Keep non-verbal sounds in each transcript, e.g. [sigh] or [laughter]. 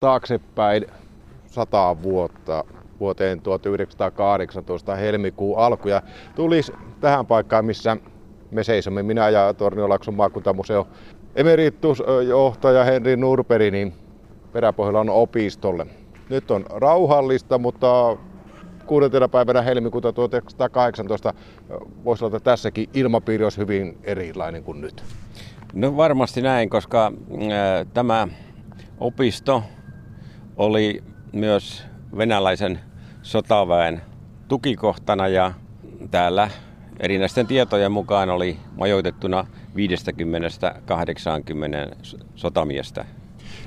taaksepäin sata vuotta vuoteen 1918 helmikuun alku ja tulisi tähän paikkaan, missä me seisomme, minä ja Torniolakson maakuntamuseo emeritusjohtaja Henri Nurperi, niin peräpohjalla on opistolle. Nyt on rauhallista, mutta kuudentena päivänä helmikuuta 1918 voisi olla, että tässäkin ilmapiiri olisi hyvin erilainen kuin nyt. No varmasti näin, koska äh, tämä opisto oli myös venäläisen sotaväen tukikohtana ja täällä erinäisten tietojen mukaan oli majoitettuna 50-80 sotamiestä.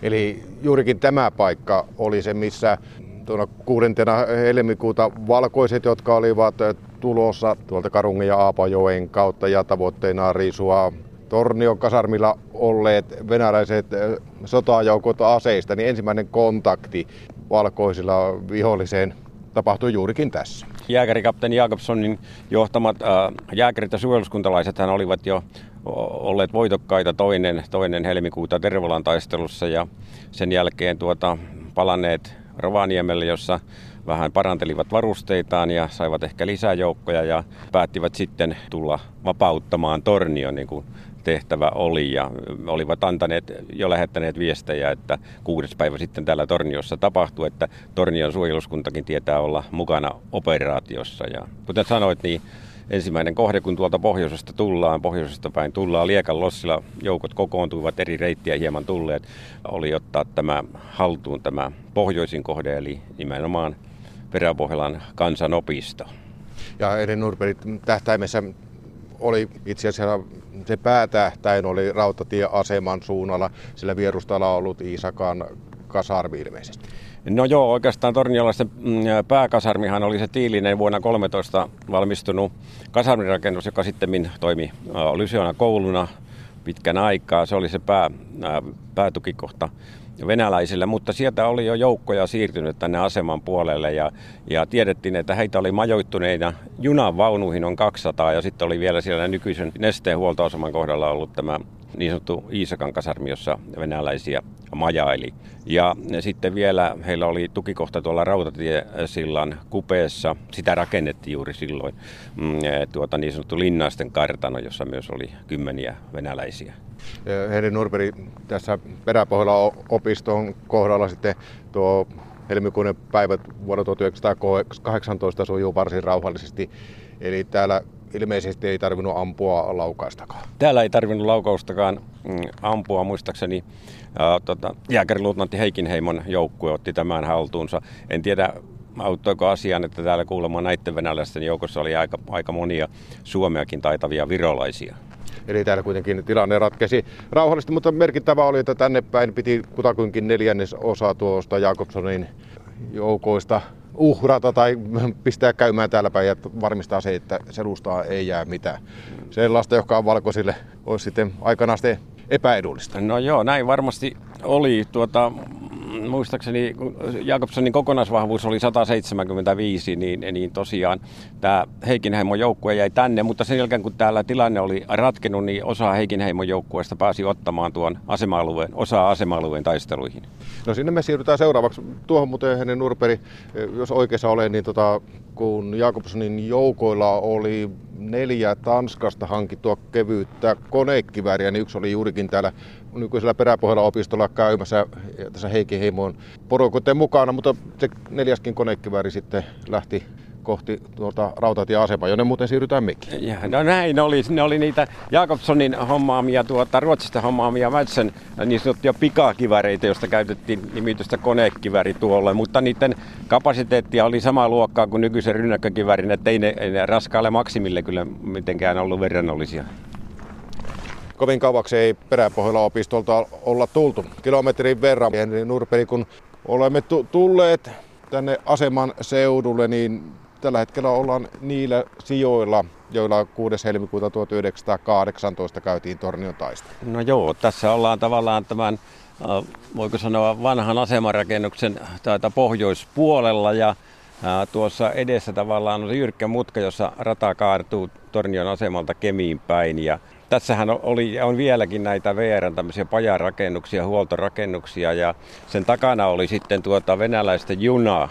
Eli juurikin tämä paikka oli se, missä tuona kuudentena helmikuuta valkoiset, jotka olivat tulossa tuolta Karungin ja Aapajoen kautta ja tavoitteena riisua Tornion kasarmilla olleet venäläiset sotajoukot aseista, niin ensimmäinen kontakti valkoisilla viholliseen tapahtui juurikin tässä. Jääkärikapteeni Jakobsonin johtamat äh, jääkärit ja suojeluskuntalaiset olivat jo olleet voitokkaita toinen, toinen helmikuuta Tervolan taistelussa ja sen jälkeen tuota, palanneet Rovaniemelle, jossa vähän parantelivat varusteitaan ja saivat ehkä lisää joukkoja ja päättivät sitten tulla vapauttamaan Tornion, niin kuin tehtävä oli ja olivat antaneet, jo lähettäneet viestejä, että kuudes päivä sitten täällä Torniossa tapahtui, että Tornion suojeluskuntakin tietää olla mukana operaatiossa. Ja kuten sanoit, niin ensimmäinen kohde, kun tuolta pohjoisesta tullaan, pohjoisesta päin tullaan, Liekan lossilla joukot kokoontuivat eri reittiä hieman tulleet, oli ottaa tämä haltuun tämä pohjoisin kohde, eli nimenomaan Peräpohjolan kansanopisto. Ja eri Nurberit tähtäimessä oli itse asiassa se päätähtäin oli rautatieaseman suunnalla, sillä vierustalla on ollut Iisakan kasarmi ilmeisesti. No joo, oikeastaan Torniolaisten mm, pääkasarmihan oli se tiilinen vuonna 13 valmistunut kasarmirakennus, joka sitten toimi Lyseona kouluna pitkän aikaa. Se oli se pää, päätukikohta venäläisille, mutta sieltä oli jo joukkoja siirtynyt tänne aseman puolelle ja, ja tiedettiin, että heitä oli majoittuneina junan vaunuihin on 200 ja sitten oli vielä siellä nykyisen nesteen huoltoaseman kohdalla ollut tämä niin sanottu Iisakan kasarmi, jossa venäläisiä majaili. Ja sitten vielä heillä oli tukikohta tuolla Rautatiesillan kupeessa. Sitä rakennettiin juuri silloin mm, tuota niin sanottu linnaisten kartano, jossa myös oli kymmeniä venäläisiä. Heli Nurperi tässä peräpohjalla opiston kohdalla sitten tuo helmikuinen päivät vuonna 1918 sujuu varsin rauhallisesti. Eli täällä ilmeisesti ei tarvinnut ampua laukaistakaan. Täällä ei tarvinnut laukaustakaan mm, ampua. Muistaakseni tota, jääkäriluutnantti Heikinheimon joukkue otti tämän haltuunsa. En tiedä, auttoiko asiaan, että täällä kuulemma näiden venäläisten joukossa oli aika, aika monia Suomeakin taitavia virolaisia. Eli täällä kuitenkin tilanne ratkesi rauhallisesti, mutta merkittävä oli, että tänne päin piti kutakuinkin neljännes osa tuosta Jakobsonin joukoista uhrata tai pistää käymään täällä päin ja varmistaa se, että selustaa ei jää mitään. Sellaista, joka on valkoisille, olisi sitten aikanaan sitten epäedullista. No joo, näin varmasti oli. Tuota, muistaakseni Jakobsonin kokonaisvahvuus oli 175, niin, niin tosiaan tämä Heikinheimon joukkue jäi tänne, mutta sen jälkeen kun täällä tilanne oli ratkennut, niin osa Heikinheimon joukkueesta pääsi ottamaan tuon asema-alueen, osa asema-alueen taisteluihin. No sinne me siirrytään seuraavaksi. Tuohon muuten hänen Nurperi, jos oikeassa olen, niin tota, kun Jakobsonin joukoilla oli neljä Tanskasta hankittua kevyyttä konekivääriä, niin yksi oli juurikin täällä nykyisellä peräpohjalla opistolla käymässä tässä Heikki Heimon porukoiden mukana, mutta se neljäskin konekivääri sitten lähti kohti tuota rautatieasemaa, jonne muuten siirrytään mekin. Ja, no näin oli. Ne oli niitä Jakobsonin hommaamia, tuota, Ruotsista hommaamia Mätsän niin sanottuja pikakiväreitä, joista käytettiin nimitystä konekiväri tuolle, mutta niiden kapasiteettia oli sama luokkaa kuin nykyisen rynnäkkökivärin, että ei ne, ne raskaalle maksimille kyllä mitenkään ollut verrannollisia. Kovin kauaksi ei peräpohjalla opistolta olla tultu. Kilometrin verran. Henri Nurperi, kun olemme tulleet tänne aseman seudulle, niin tällä hetkellä ollaan niillä sijoilla, joilla 6. helmikuuta 1918 käytiin Tornion taistelu. No joo, tässä ollaan tavallaan tämän, äh, voiko sanoa, vanhan asemarakennuksen täältä pohjoispuolella ja äh, tuossa edessä tavallaan on se jyrkkä mutka, jossa rata kaartuu Tornion asemalta Kemiin päin ja tässähän oli, on vieläkin näitä VRn tämmöisiä pajarakennuksia, huoltorakennuksia ja sen takana oli sitten tuota venäläistä junaa.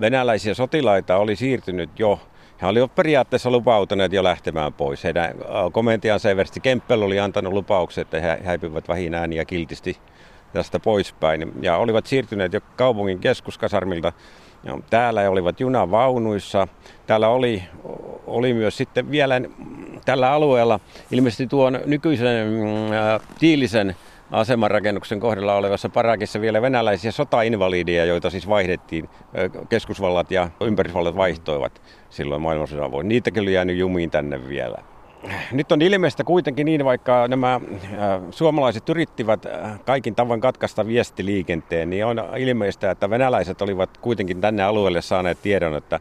Venäläisiä sotilaita oli siirtynyt jo he olivat periaatteessa lupautuneet jo lähtemään pois. Heidän komentajan Seversti Kemppel oli antanut lupaukset, että he häipyvät vähin ääni ja kiltisti tästä poispäin. Ja olivat siirtyneet jo kaupungin keskuskasarmilta. Ja täällä olivat junavaunuissa. Täällä oli, oli myös sitten vielä tällä alueella ilmeisesti tuon nykyisen äh, tiilisen asemarakennuksen kohdalla olevassa parakissa vielä venäläisiä sotainvalideja, joita siis vaihdettiin, keskusvallat ja ympärisvallat vaihtoivat silloin maailmansodan vuonna. Niitäkin oli jäänyt jumiin tänne vielä. Nyt on ilmeistä kuitenkin niin, vaikka nämä äh, suomalaiset yrittivät äh, kaikin tavoin katkaista viestiliikenteen, niin on ilmeistä, että venäläiset olivat kuitenkin tänne alueelle saaneet tiedon, että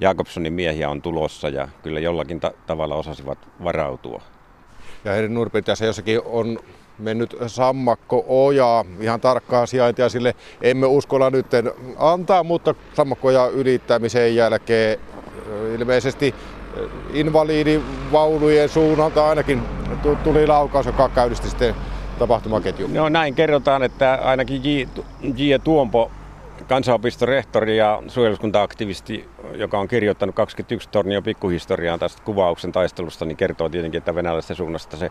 Jakobsonin miehiä on tulossa ja kyllä jollakin ta- tavalla osasivat varautua. Ja heidän nurpintässä jossakin on mennyt sammakko oja, ihan tarkkaa sijaintia sille emme uskolla nyt antaa, mutta sammakko ylittämisen jälkeen ilmeisesti invalidivaunujen suunnalta ainakin tuli laukaus, joka käynnisti sitten tapahtumaketju. No näin kerrotaan, että ainakin J. J. Tuompo, kansanopiston rehtori ja suojeluskunta-aktivisti, joka on kirjoittanut 21 tornio pikkuhistoriaa tästä kuvauksen taistelusta, niin kertoo tietenkin, että venäläisten suunnasta se,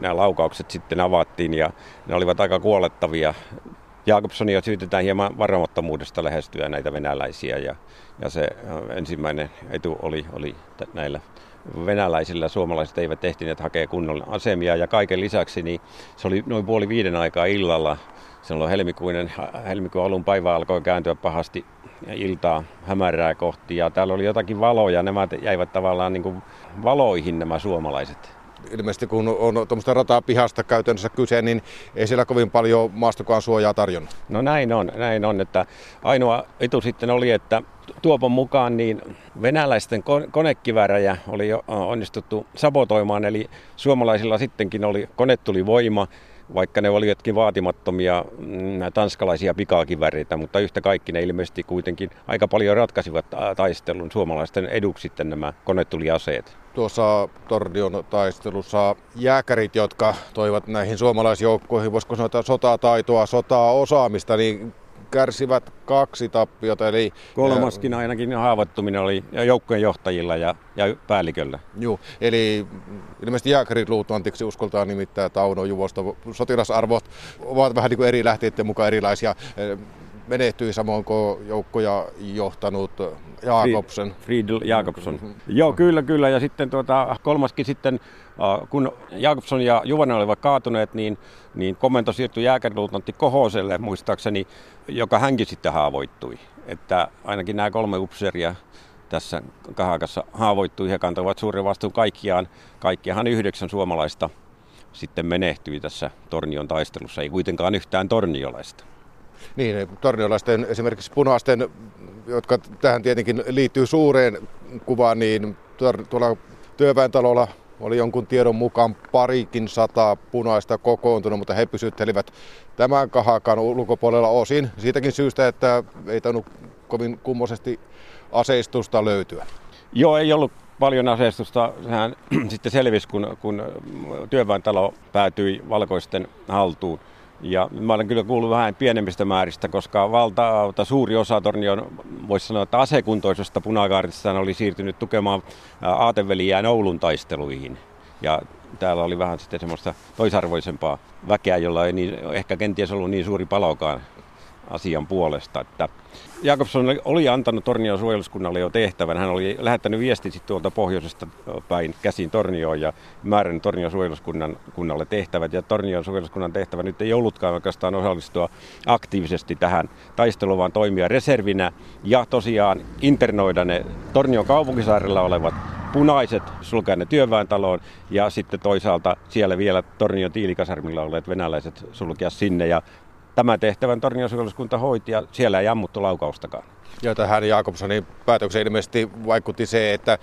nämä laukaukset sitten avattiin ja ne olivat aika kuolettavia. Jakobsonia syytetään hieman varomattomuudesta lähestyä näitä venäläisiä ja, ja se ensimmäinen etu oli, oli näillä venäläisillä suomalaiset eivät ehtineet hakea kunnon asemia ja kaiken lisäksi niin se oli noin puoli viiden aikaa illalla. Silloin helmikuinen, helmikuun alun päivä alkoi kääntyä pahasti iltaa hämärää kohti ja täällä oli jotakin valoja. Nämä jäivät tavallaan niin kuin valoihin nämä suomalaiset ilmeisesti kun on tuommoista rataa pihasta käytännössä kyse, niin ei siellä kovin paljon maastokaan suojaa tarjonnut. No näin on, näin on, että ainoa etu sitten oli, että Tuopon mukaan niin venäläisten konekivärejä oli onnistuttu sabotoimaan, eli suomalaisilla sittenkin oli konetulivoima, vaikka ne olivatkin vaatimattomia tanskalaisia pikakiväreitä, mutta yhtä kaikki ne ilmeisesti kuitenkin aika paljon ratkaisivat taistelun suomalaisten eduksi sitten nämä konetuliaseet. Tuossa Tordion taistelussa jääkärit, jotka toivat näihin suomalaisjoukkoihin, voisiko sanoa sotataitoa, sotaa osaamista, niin kärsivät kaksi tappiota. Eli, Kolmaskin ainakin haavoittuminen oli joukkojen johtajilla ja, ja päälliköllä. Joo, eli ilmeisesti jääkäriluutnantiksi uskoltaa nimittää Tauno Juvosta. Sotilasarvot ovat vähän niin kuin eri lähteiden mukaan erilaisia menehtyi samoin kuin joukkoja johtanut Jakobsen. Friedel Jakobson. Mm-hmm. Joo, kyllä, kyllä. Ja sitten tuota, kolmaskin sitten, kun Jakobson ja Juvonen olivat kaatuneet, niin, niin komento siirtyi jääkäriluutnantti Kohoselle, muistaakseni, joka hänkin sitten haavoittui. Että ainakin nämä kolme upseeria tässä kahakassa haavoittui. He kantavat suuren vastuun kaikkiaan. Kaikkiaan yhdeksän suomalaista sitten menehtyi tässä Tornion taistelussa, ei kuitenkaan yhtään torniolaista. Niin, torniolaisten esimerkiksi punaisten, jotka tähän tietenkin liittyy suureen kuvaan, niin tuolla työväentalolla oli jonkun tiedon mukaan parikin sata punaista kokoontunut, mutta he pysyttelivät tämän kahakan ulkopuolella osin. Siitäkin syystä, että ei tainnut kovin kummosesti aseistusta löytyä. Joo, ei ollut paljon aseistusta. Sehän [clears throat] sitten selvisi, kun, kun työväentalo päätyi valkoisten haltuun. Ja mä olen kyllä kuullut vähän pienemmistä määristä, koska valta, suuri osa Tornion, voisi sanoa, että asekuntoisesta punakaartista oli siirtynyt tukemaan aateveliään Oulun taisteluihin. Ja täällä oli vähän sitten semmoista toisarvoisempaa väkeä, jolla ei niin, ehkä kenties ollut niin suuri palokaan asian puolesta. Että Jakobson oli antanut Tornion suojeluskunnalle jo tehtävän. Hän oli lähettänyt viestin sitten tuolta pohjoisesta päin käsin Tornioon ja määrännyt Tornion suojeluskunnan kunnalle tehtävät. Ja Tornion suojeluskunnan tehtävä nyt ei ollutkaan oikeastaan osallistua aktiivisesti tähän taisteluun, vaan toimia reservinä ja tosiaan internoida ne Tornion kaupunkisaarella olevat punaiset, sulkea ne työväentaloon ja sitten toisaalta siellä vielä Tornion tiilikasarmilla olleet venäläiset sulkea sinne ja Tämä tehtävän Tornion hoiti ja siellä ei ammuttu laukaustakaan. Ja tähän Jakobsonin päätökseen ilmeisesti vaikutti se, että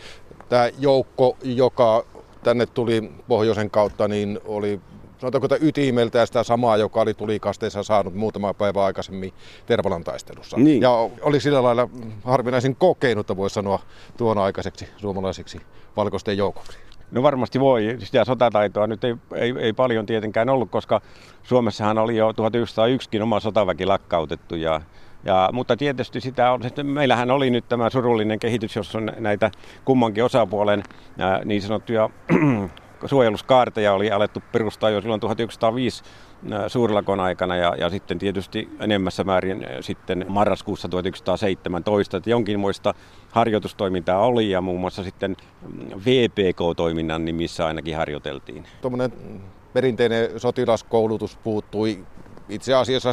tämä joukko, joka tänne tuli pohjoisen kautta, niin oli sanotaanko että ytimeltä sitä samaa, joka oli tulikasteessa saanut muutama päivä aikaisemmin Tervalan taistelussa. Niin. Ja oli sillä lailla harvinaisen kokenutta, voisi sanoa, tuon aikaiseksi suomalaisiksi valkoisten joukoksi. No varmasti voi. Sitä sotataitoa nyt ei, ei, ei paljon tietenkään ollut, koska Suomessahan oli jo 1901kin oma sotaväki lakkautettu ja ja, mutta tietysti sitä on, meillähän oli nyt tämä surullinen kehitys, jossa on näitä kummankin osapuolen ää, niin sanottuja suojeluskaarteja oli alettu perustaa jo silloin 1905 suurlakon aikana ja, ja sitten tietysti enemmässä määrin sitten marraskuussa 1917, että jonkinmoista harjoitustoimintaa oli ja muun muassa sitten VPK-toiminnan nimissä ainakin harjoiteltiin. Tuommoinen perinteinen sotilaskoulutus puuttui itse asiassa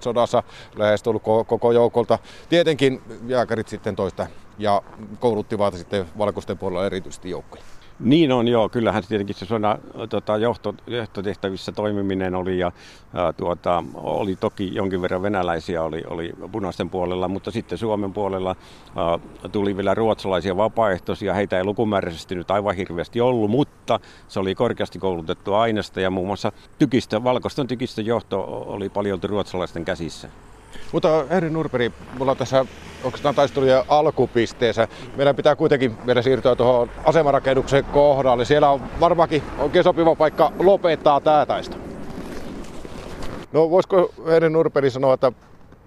sodassa lähestullut koko joukolta. Tietenkin jääkärit sitten toista ja kouluttivat sitten valkoisten puolella erityisesti joukkoja. Niin on, joo. Kyllähän tietenkin se sona, tota, johto, johtotehtävissä toimiminen oli ja ää, tuota, oli toki jonkin verran venäläisiä oli, oli punaisten puolella, mutta sitten Suomen puolella ää, tuli vielä ruotsalaisia vapaaehtoisia. Heitä ei lukumääräisesti nyt aivan hirveästi ollut, mutta se oli korkeasti koulutettu aineesta ja muun muassa tykistö, valkoisten tykistön johto oli paljon ruotsalaisten käsissä. Mutta Henri Nurperi, mulla on tässä oikeastaan taistelujen alkupisteessä. Meidän pitää kuitenkin vielä siirtyä tuohon asemarakennuksen kohdalle. Siellä on varmaankin oikein sopiva paikka lopettaa tämä taisto. No voisiko Henri Nurperi sanoa, että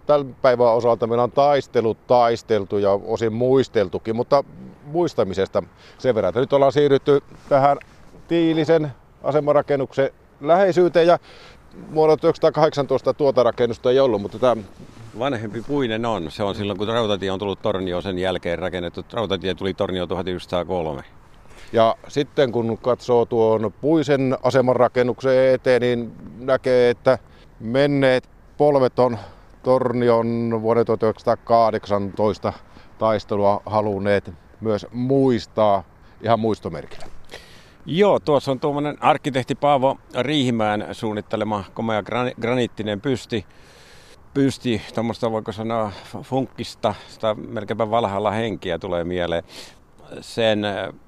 tämän päivän osalta meillä on taistelut taisteltu ja osin muisteltukin, mutta muistamisesta sen verran, että nyt ollaan siirrytty tähän Tiilisen asemarakennuksen läheisyyteen ja vuonna 1918 tuota rakennusta ei ollut, mutta tämä Vanhempi puinen on. Se on silloin, kun rautatie on tullut Tornio sen jälkeen rakennettu. Rautatie tuli Tornio 1903. Ja sitten kun katsoo tuon puisen aseman rakennuksen eteen, niin näkee, että menneet polvet on Tornion vuoden 1918 taistelua halunneet myös muistaa ihan muistomerkillä. Joo, tuossa on tuommoinen arkkitehti Paavo Riihimään suunnittelema komea graniittinen pysti. Pysti, tuommoista voiko sanoa funkkista, sitä melkeinpä valhalla henkiä tulee mieleen. Sen,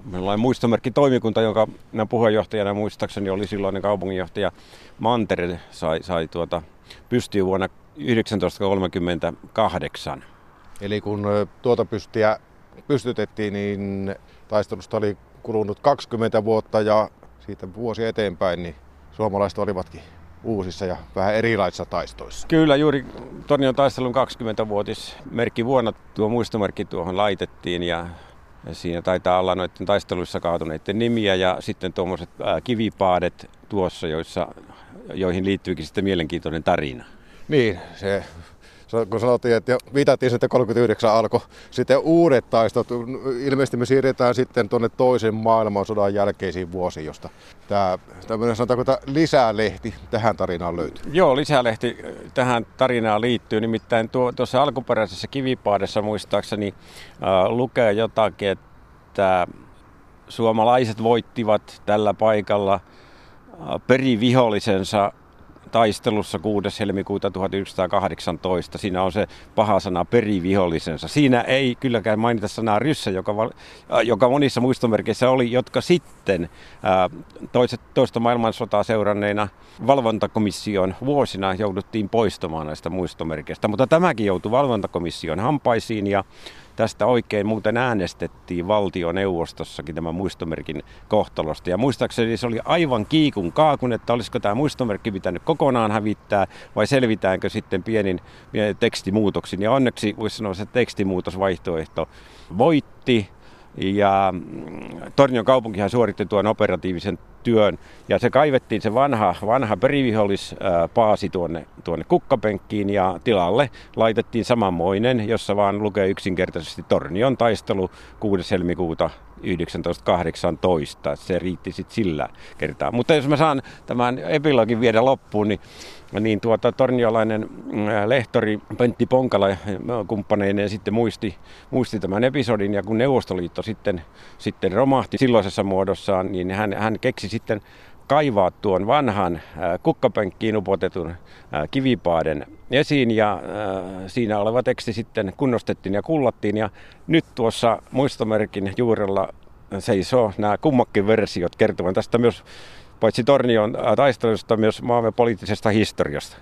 meillä on muistomerkki toimikunta, jonka puheenjohtajana muistaakseni oli silloinen kaupunginjohtaja Mantere, sai, sai tuota, pystyä vuonna 1938. Eli kun tuota pystiä pystytettiin, niin taistelusta oli kulunut 20 vuotta ja siitä vuosi eteenpäin, niin suomalaiset olivatkin uusissa ja vähän erilaisissa taistoissa. Kyllä, juuri Tornion taistelun 20-vuotis merkki vuonna tuo muistomerkki tuohon laitettiin ja siinä taitaa olla noiden taisteluissa kaatuneiden nimiä ja sitten tuommoiset kivipaadet tuossa, joissa, joihin liittyykin sitten mielenkiintoinen tarina. Niin, se kun sanottiin, että viitattiin, että 39 alkoi sitten uudet taistot. Ilmeisesti me siirretään sitten tuonne toisen maailmansodan jälkeisiin vuosiin, josta tämä tämmöinen sanotaanko tämä lisälehti tähän tarinaan löytyy. Joo, lisälehti tähän tarinaan liittyy. Nimittäin tuo, tuossa alkuperäisessä kivipaadessa muistaakseni äh, lukee jotakin, että suomalaiset voittivat tällä paikalla äh, perivihollisensa taistelussa 6. helmikuuta 1918. Siinä on se paha sana perivihollisensa. Siinä ei kylläkään mainita sanaa ryssä, joka, äh, joka monissa muistomerkeissä oli, jotka sitten ää, toiset, toista maailmansotaa seuranneina valvontakomission vuosina jouduttiin poistamaan näistä muistomerkeistä. Mutta tämäkin joutui valvontakomission hampaisiin ja Tästä oikein muuten äänestettiin valtioneuvostossakin tämän muistomerkin kohtalosta. Ja muistaakseni se oli aivan kiikun kaakun, että olisiko tämä muistomerkki pitänyt kokonaan hävittää vai selvitäänkö sitten pienin, tekstimuutoksin. Ja onneksi voisi sanoa, että tekstimuutosvaihtoehto voitti ja mm, Tornion kaupunkihan suoritti tuon operatiivisen työn ja se kaivettiin se vanha, vanha perivihollispaasi tuonne, tuonne kukkapenkkiin ja tilalle laitettiin samanmoinen, jossa vaan lukee yksinkertaisesti Tornion taistelu 6. helmikuuta 1918. Se riitti sitten sillä kertaa. Mutta jos mä saan tämän epilogin viedä loppuun, niin niin tuota, torniolainen mm, lehtori Pentti Ponkala kumppaneineen sitten muisti, muisti tämän episodin ja kun Neuvostoliitto sitten, sitten romahti silloisessa muodossaan, niin hän, hän keksi sitten kaivaa tuon vanhan kukkapenkkiin upotetun kivipaaden esiin ja siinä oleva teksti sitten kunnostettiin ja kullattiin ja nyt tuossa muistomerkin juurella seisoo nämä kummakin versiot kertovan tästä myös paitsi Tornion taistelusta myös maamme poliittisesta historiasta.